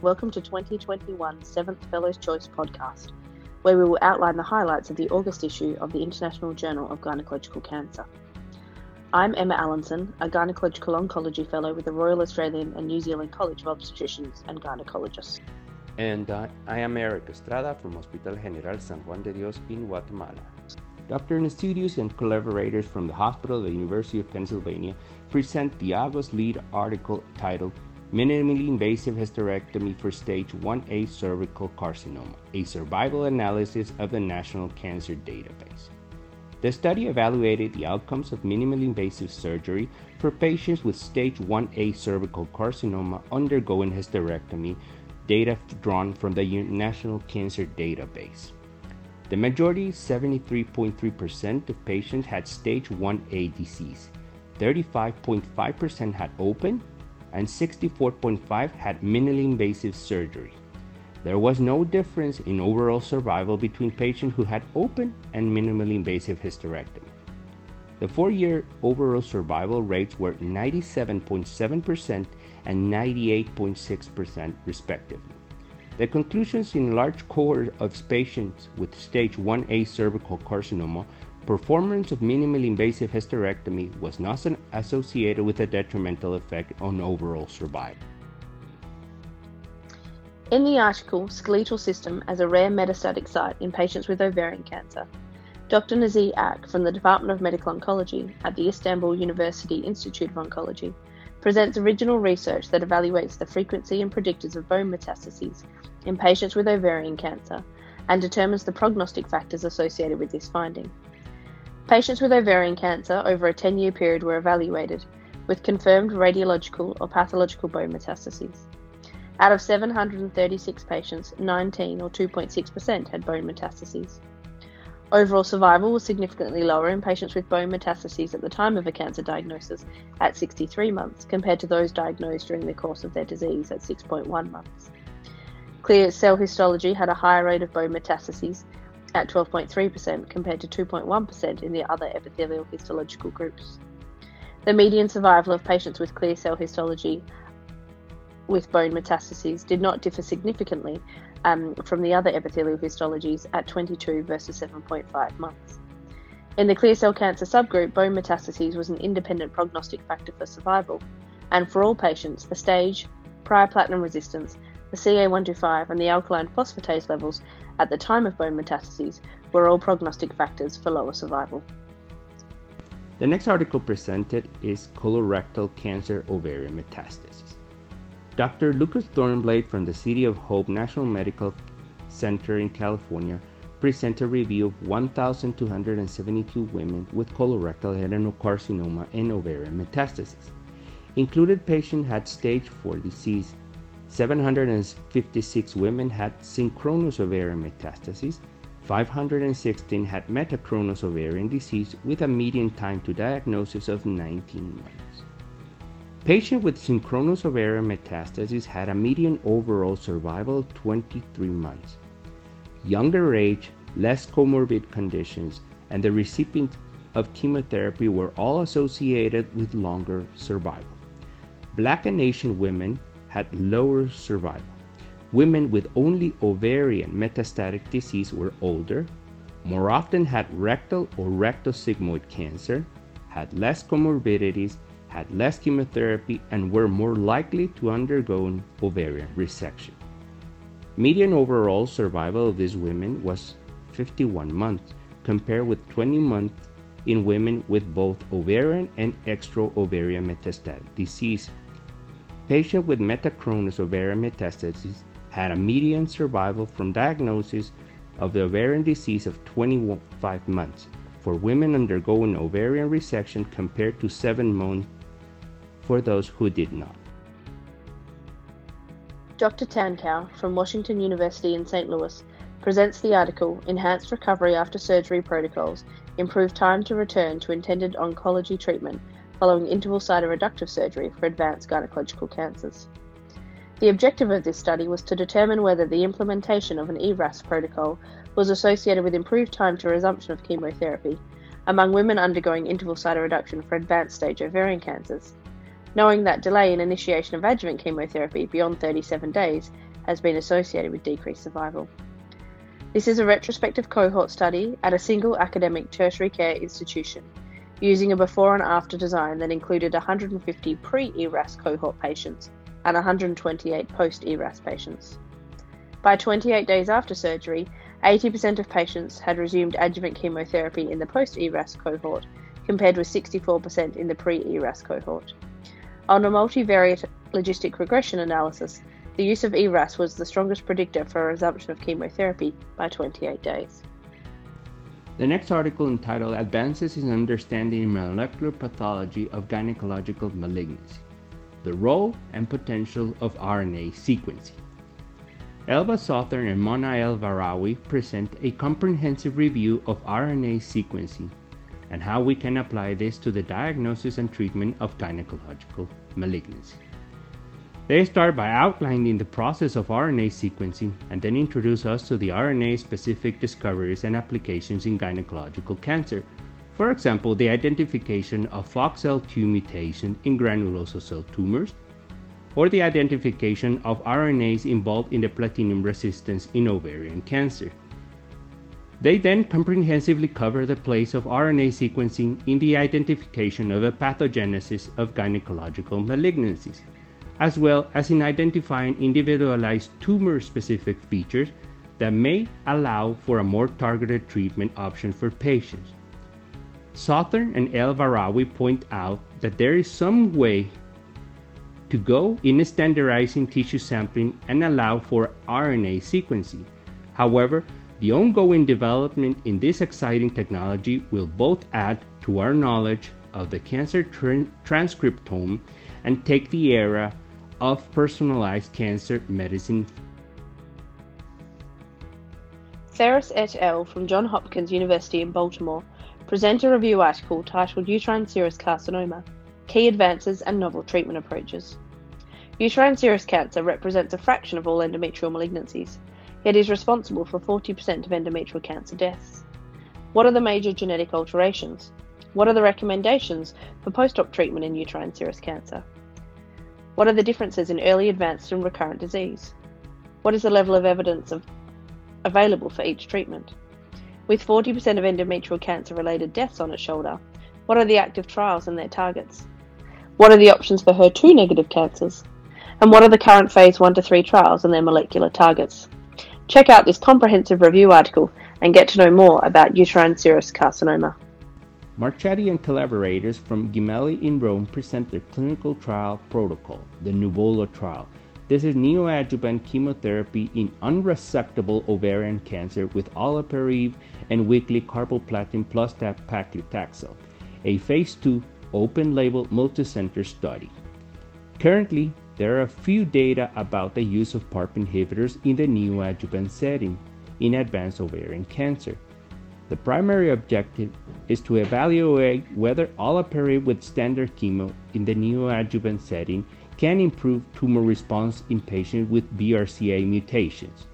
welcome to 2021 Seventh Fellows Choice podcast, where we will outline the highlights of the August issue of the International Journal of Gynecological Cancer. I'm Emma Allinson, a Gynecological Oncology Fellow with the Royal Australian and New Zealand College of Obstetricians and Gynecologists. And uh, I am Eric Estrada from Hospital General San Juan de Dios in Guatemala. Dr. Nasioudis and collaborators from the hospital of the University of Pennsylvania present the August lead article titled Minimally Invasive Hysterectomy for Stage 1A Cervical Carcinoma, a survival analysis of the National Cancer Database. The study evaluated the outcomes of minimally invasive surgery for patients with stage 1A cervical carcinoma undergoing hysterectomy, data drawn from the National Cancer Database. The majority, 73.3% of patients had stage 1A disease, 35.5% had open, and 64.5 had minimally invasive surgery. There was no difference in overall survival between patients who had open and minimally invasive hysterectomy. The four year overall survival rates were 97.7% and 98.6%, respectively. The conclusions in large cohort of patients with stage 1A cervical carcinoma, performance of minimally invasive hysterectomy was not associated with a detrimental effect on overall survival. In the article, Skeletal System as a Rare Metastatic Site in Patients with Ovarian Cancer, Dr. Nazih Ak from the Department of Medical Oncology at the Istanbul University Institute of Oncology presents original research that evaluates the frequency and predictors of bone metastases in patients with ovarian cancer and determines the prognostic factors associated with this finding. Patients with ovarian cancer over a 10 year period were evaluated with confirmed radiological or pathological bone metastases. Out of 736 patients, 19 or 2.6% had bone metastases. Overall survival was significantly lower in patients with bone metastases at the time of a cancer diagnosis at 63 months compared to those diagnosed during the course of their disease at 6.1 months. Clear cell histology had a higher rate of bone metastases at 12.3% compared to 2.1% in the other epithelial histological groups. The median survival of patients with clear cell histology with bone metastases did not differ significantly um, from the other epithelial histologies at 22 versus 7.5 months. In the clear cell cancer subgroup, bone metastases was an independent prognostic factor for survival, and for all patients, the stage, prior platinum resistance, the CA125, and the alkaline phosphatase levels at the time of bone metastases were all prognostic factors for lower survival. The next article presented is colorectal cancer ovarian metastasis. Dr. Lucas Thornblade from the City of Hope National Medical Center in California presented a review of 1,272 women with colorectal adenocarcinoma and ovarian metastasis. Included patients had stage 4 disease. 756 women had synchronous ovarian metastasis. 516 had metachronous ovarian disease with a median time to diagnosis of 19 months. Patients with synchronous ovarian metastasis had a median overall survival of 23 months. Younger age, less comorbid conditions, and the recipient of chemotherapy were all associated with longer survival. Black and Asian women had lower survival. Women with only ovarian metastatic disease were older, more often had rectal or rectosigmoid cancer, had less comorbidities, had less chemotherapy, and were more likely to undergo ovarian resection. Median overall survival of these women was 51 months, compared with 20 months in women with both ovarian and extra-ovarian metastatic disease. Patients with metachronous ovarian metastasis had a median survival from diagnosis of the ovarian disease of 25 months for women undergoing ovarian resection compared to 7 months for those who did not. Dr. Tankou from Washington University in St. Louis presents the article Enhanced Recovery After Surgery Protocols Improve Time to Return to Intended Oncology Treatment Following Interval Cytoreductive Surgery for Advanced Gynecological Cancers. The objective of this study was to determine whether the implementation of an ERAS protocol was associated with improved time to resumption of chemotherapy among women undergoing interval cytoreduction for advanced stage ovarian cancers knowing that delay in initiation of adjuvant chemotherapy beyond 37 days has been associated with decreased survival. This is a retrospective cohort study at a single academic tertiary care institution using a before and after design that included 150 pre ERAS cohort patients and 128 post ERAS patients. By 28 days after surgery, 80% of patients had resumed adjuvant chemotherapy in the post ERAS cohort, compared with 64% in the pre ERAS cohort. On a multivariate logistic regression analysis, the use of ERAS was the strongest predictor for a resumption of chemotherapy by 28 days. The next article entitled Advances in Understanding Molecular Pathology of Gynecological Malignancy The Role and Potential of RNA Sequencing. Elba Southern and Mona El-Bahrawy present a comprehensive review of RNA sequencing and how we can apply this to the diagnosis and treatment of gynecological malignancy. They start by outlining the process of RNA sequencing and then introduce us to the RNA specific discoveries and applications in gynecological cancer. For example, the identification of FOXL2 mutation in granulosa cell tumors or the identification of RNAs involved in the platinum resistance in ovarian cancer. They then comprehensively cover the place of RNA sequencing in the identification of the pathogenesis of gynecological malignancies, as well as in identifying individualized tumor specific features that may allow for a more targeted treatment option for patients. Southern and El-Bahrawy point out that there is some way to go in standardizing tissue sampling and allow for RNA sequencing. However, the ongoing development in this exciting technology will both add to our knowledge of the cancer transcriptome and take the era of personalized cancer medicine. Ferriss et al. from Johns Hopkins University in Baltimore present a review article titled Uterine serous carcinoma Key advances and novel treatment approaches. Uterine serous cancer represents a fraction of all endometrial malignancies, yet is responsible for 40% of endometrial cancer deaths. What are the major genetic alterations? What are the recommendations for post op treatment in uterine serous cancer? What are the differences in early, advanced, and recurrent disease? What is the level of evidence of available for each treatment? With 40% of endometrial cancer related deaths on its shoulder, what are the active trials and their targets? What are the options for HER2 negative cancers? And what are the current phase 1 to 3 trials and their molecular targets? Check out this comprehensive review article and get to know more about uterine serous carcinoma. Marchetti and collaborators from Gemelli in Rome present their clinical trial protocol, the Nuvola trial. This is neoadjuvant chemotherapy in unresectable ovarian cancer with olaparib and weekly carboplatin plus paclitaxel, a phase 2 open label multicenter study. Currently, there are few data about the use of PARP inhibitors in the neoadjuvant setting in advanced ovarian cancer. The primary objective is to evaluate whether olaparib with standard chemo in the neoadjuvant setting can improve tumor response in patients with BRCA mutations.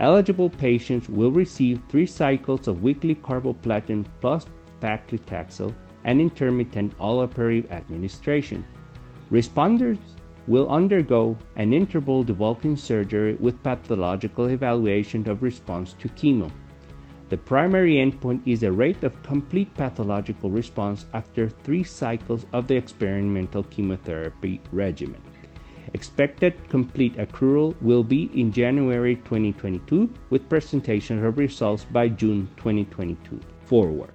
Eligible patients will receive three cycles of weekly carboplatin plus paclitaxel and intermittent olaparib administration. Responders will undergo an interval debulking surgery with pathological evaluation of response to chemo. The primary endpoint is the rate of complete pathological response after three cycles of the experimental chemotherapy regimen. Expected complete accrual will be in January 2022 with presentation of results by June 2022 forward.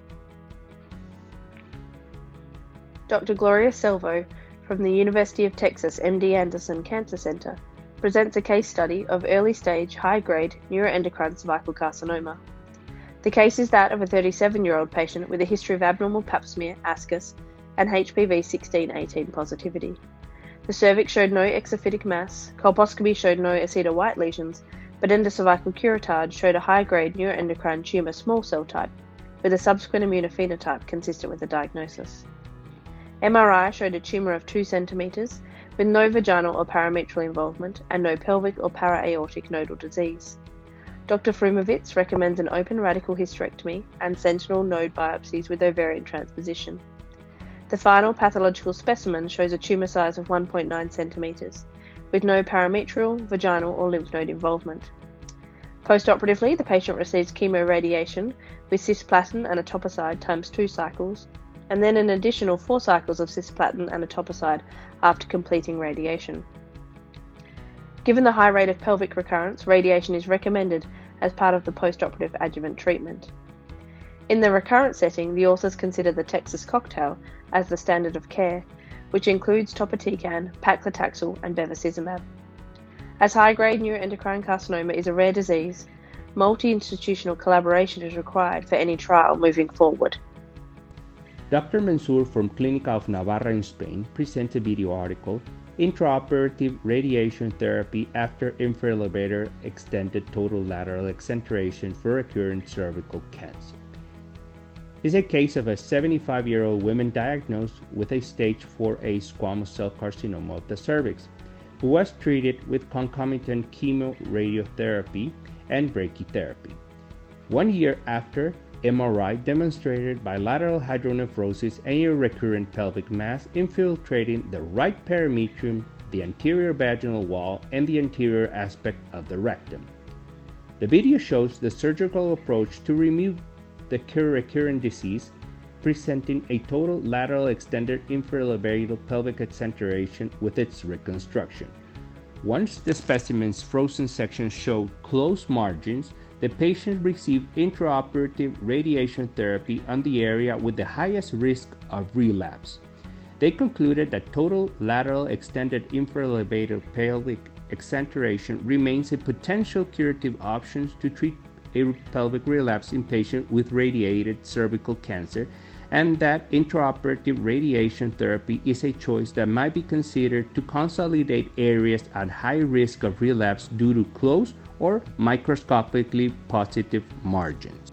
Dr. Gloria Salvo from the University of Texas MD Anderson Cancer Center presents a case study of early stage high grade neuroendocrine cervical carcinoma. The case is that of a 37 year old patient with a history of abnormal pap smear, ASCUS, and HPV 1618 positivity. The cervix showed no exophytic mass, colposcopy showed no aceto white lesions, but endocervical curettage showed a high grade neuroendocrine tumour small cell type, with a subsequent immunophenotype consistent with the diagnosis. MRI showed a tumour of 2 cm with no vaginal or parametrial involvement and no pelvic or para-aortic nodal disease. Dr. Frumovitz recommends an open radical hysterectomy and sentinel node biopsies with ovarian transposition. The final pathological specimen shows a tumour size of 1.9 centimetres, with no parametrial, vaginal, or lymph node involvement. Postoperatively, the patient receives chemoradiation with cisplatin and etoposide times two cycles, and then an additional four cycles of cisplatin and etoposide after completing radiation. Given the high rate of pelvic recurrence, radiation is recommended as part of the postoperative adjuvant treatment. In the recurrent setting, the authors consider the Texas cocktail as the standard of care, which includes topotecan, paclitaxel, and bevacizumab. As high grade neuroendocrine carcinoma is a rare disease, multi institutional collaboration is required for any trial moving forward. Dr. Manzour from Clínica of Navarra in Spain presents a video article Intraoperative Radiation Therapy After Infralevator Extended Total Lateral Exenteration for Recurrent Cervical Cancer. Is a case of a 75 year old woman diagnosed with a stage 4A squamous cell carcinoma of the cervix who was treated with concomitant chemoradiotherapy and brachytherapy. One year after, MRI demonstrated bilateral hydronephrosis and a recurrent pelvic mass infiltrating the right parametrium, the anterior vaginal wall, and the anterior aspect of the rectum. The video shows the surgical approach to remove the recurrent disease, presenting a total lateral extended infralevator pelvic exenteration with its reconstruction. Once the specimen's frozen section showed closed margins, the patient received intraoperative radiation therapy on the area with the highest risk of relapse. They concluded that total lateral extended infralevator pelvic exenteration remains a potential curative option to treat a pelvic relapse in patients with radiated cervical cancer and that intraoperative radiation therapy is a choice that might be considered to consolidate areas at high risk of relapse due to close or microscopically positive margins.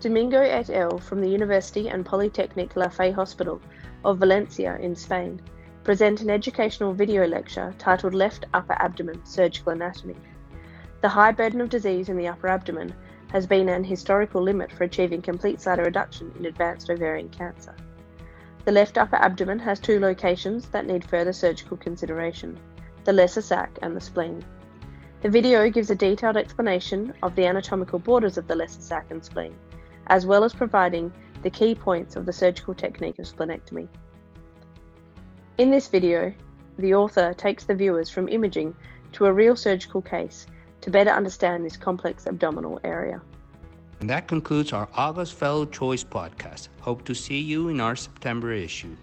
Domingo et al. from the University and Polytechnic La Fe Hospital of Valencia in Spain present an educational video lecture titled Left Upper Abdomen Surgical Anatomy. The high burden of disease in the upper abdomen has been an historical limit for achieving complete cytoreduction in advanced ovarian cancer. The left upper abdomen has two locations that need further surgical consideration the lesser sac and the spleen. The video gives a detailed explanation of the anatomical borders of the lesser sac and spleen, as well as providing the key points of the surgical technique of splenectomy. In this video, the author takes the viewers from imaging to a real surgical case to better understand this complex abdominal area. And that concludes our August Fellow Choice podcast. Hope to see you in our September issue.